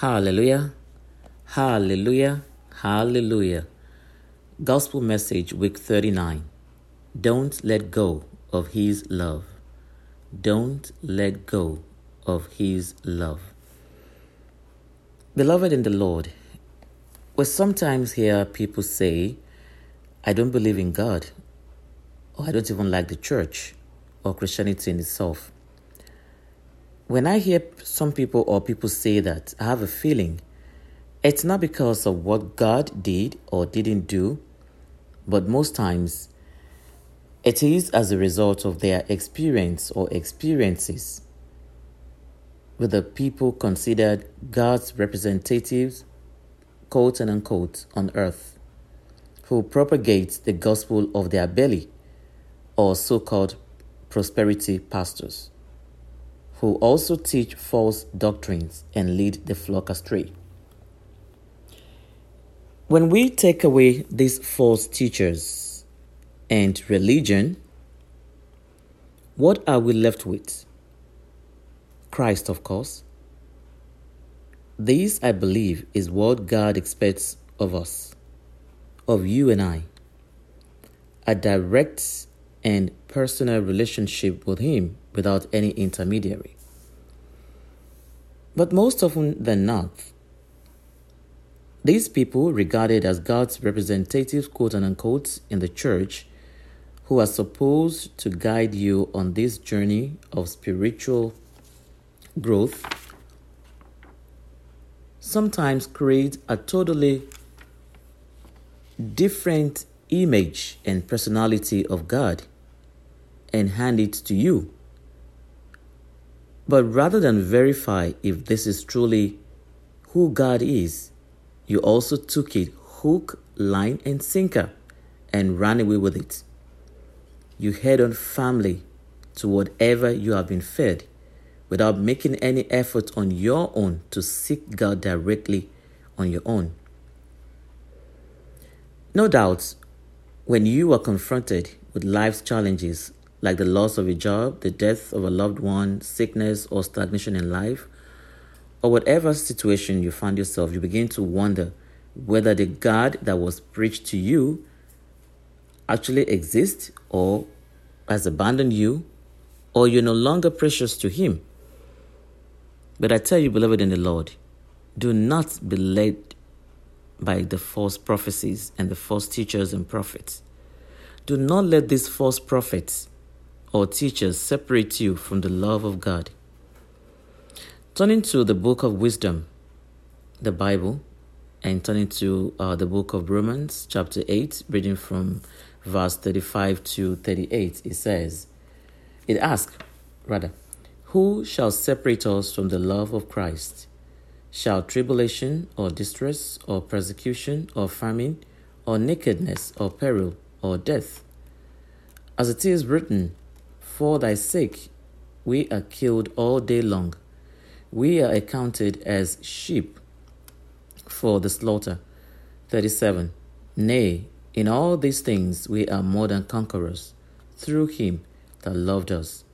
Hallelujah. Hallelujah. Hallelujah. Gospel message week 39. Don't let go of his love. Don't let go of his love. Beloved in the Lord, we sometimes hear people say, I don't believe in God, or I don't even like the church or Christianity in itself. When I hear some people or people say that, I have a feeling it's not because of what God did or didn't do, but most times it is as a result of their experience or experiences. With the people considered God's representatives, quote and unquote, on earth, who propagate the gospel of their belly, or so called prosperity pastors who also teach false doctrines and lead the flock astray. When we take away these false teachers and religion, what are we left with? Christ, of course. This, I believe, is what God expects of us, of you and I. A direct and personal relationship with Him without any intermediary. But most often than not, these people, regarded as God's representatives, quote unquote, in the church, who are supposed to guide you on this journey of spiritual growth, sometimes create a totally different image and personality of God and hand it to you. But rather than verify if this is truly who God is, you also took it hook, line, and sinker and ran away with it. You head on family to whatever you have been fed without making any effort on your own to seek God directly on your own. No doubt, when you are confronted with life's challenges like the loss of a job, the death of a loved one, sickness, or stagnation in life, or whatever situation you find yourself, you begin to wonder whether the God that was preached to you actually exists or has abandoned you or you're no longer precious to Him. But I tell you, beloved in the Lord, do not be led by the false prophecies and the false teachers and prophets. Do not let these false prophets or teachers separate you from the love of God. Turning to the book of wisdom, the Bible, and turning to uh, the book of Romans, chapter 8, reading from verse 35 to 38, it says, It asks, rather, Who shall separate us from the love of Christ? Shall tribulation, or distress, or persecution, or famine, or nakedness, or peril, or death? As it is written, for thy sake we are killed all day long. We are accounted as sheep for the slaughter. 37. Nay, in all these things we are more than conquerors through him that loved us.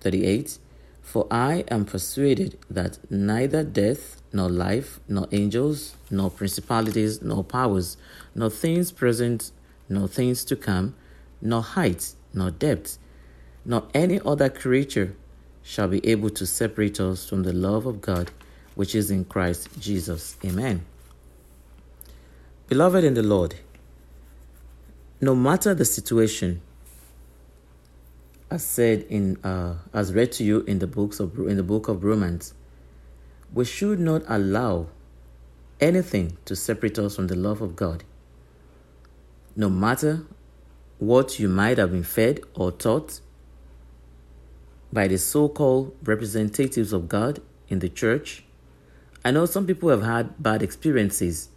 38. For I am persuaded that neither death, nor life, nor angels, nor principalities, nor powers, nor things present, nor things to come, nor height, nor depth, nor any other creature shall be able to separate us from the love of God which is in Christ Jesus. Amen. Beloved in the Lord, no matter the situation, as said in uh, as read to you in the books of in the book of Romans, we should not allow anything to separate us from the love of God. No matter what you might have been fed or taught, by the so called representatives of God in the church. I know some people have had bad experiences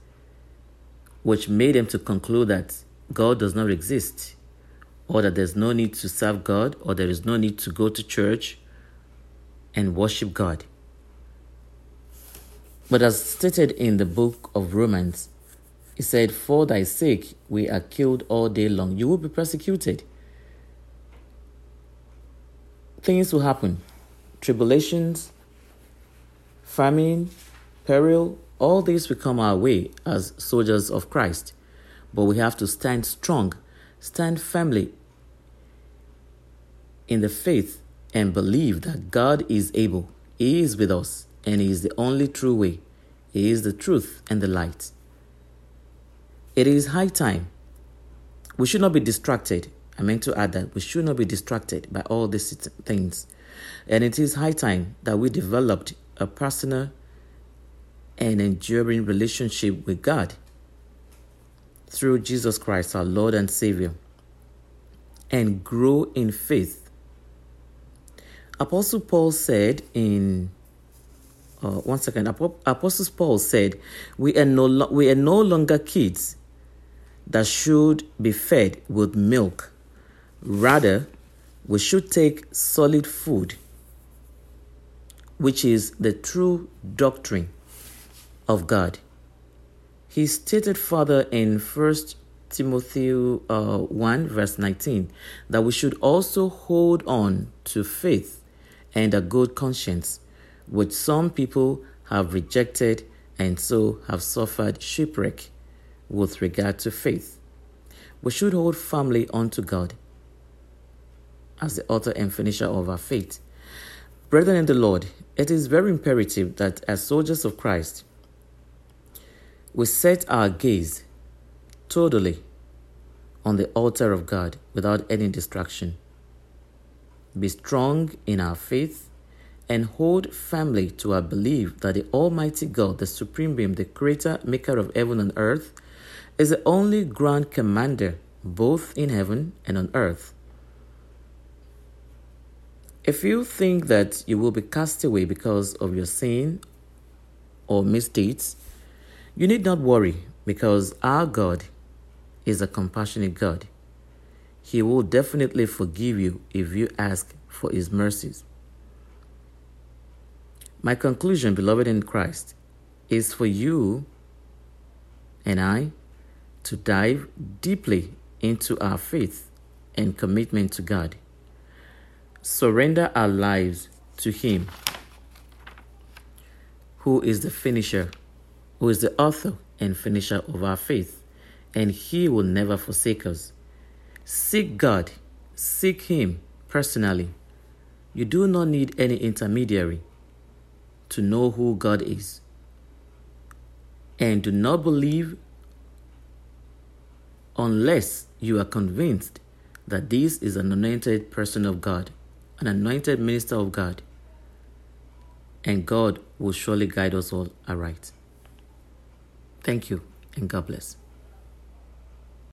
which made them to conclude that God does not exist or that there's no need to serve God or there is no need to go to church and worship God. But as stated in the book of Romans, he said, For thy sake we are killed all day long. You will be persecuted things will happen tribulations, famine, peril, all these will come our way as soldiers of Christ. But we have to stand strong, stand firmly in the faith, and believe that God is able. He is with us, and He is the only true way. He is the truth and the light. It is high time. We should not be distracted. I meant to add that we should not be distracted by all these things. And it is high time that we developed a personal and enduring relationship with God through Jesus Christ, our Lord and Savior, and grow in faith. Apostle Paul said in uh, one second. Apostle Paul said, "We are no lo- we are no longer kids that should be fed with milk. Rather, we should take solid food, which is the true doctrine of God." He stated further in First Timothy uh, 1, verse 19, that we should also hold on to faith and a good conscience which some people have rejected and so have suffered shipwreck with regard to faith. We should hold firmly unto God as the author and finisher of our faith. Brethren in the Lord, it is very imperative that as soldiers of Christ, we set our gaze totally on the altar of God without any distraction. Be strong in our faith and hold firmly to our belief that the Almighty God, the Supreme Being, the Creator, Maker of heaven and earth, is the only grand commander both in heaven and on earth. If you think that you will be cast away because of your sin or misdeeds, you need not worry because our God is a compassionate God. He will definitely forgive you if you ask for His mercies. My conclusion, beloved in Christ, is for you and I to dive deeply into our faith and commitment to God. Surrender our lives to Him, who is the finisher, who is the author and finisher of our faith, and He will never forsake us. Seek God, seek Him personally. You do not need any intermediary to know who God is. And do not believe unless you are convinced that this is an anointed person of God, an anointed minister of God, and God will surely guide us all aright. Thank you, and God bless.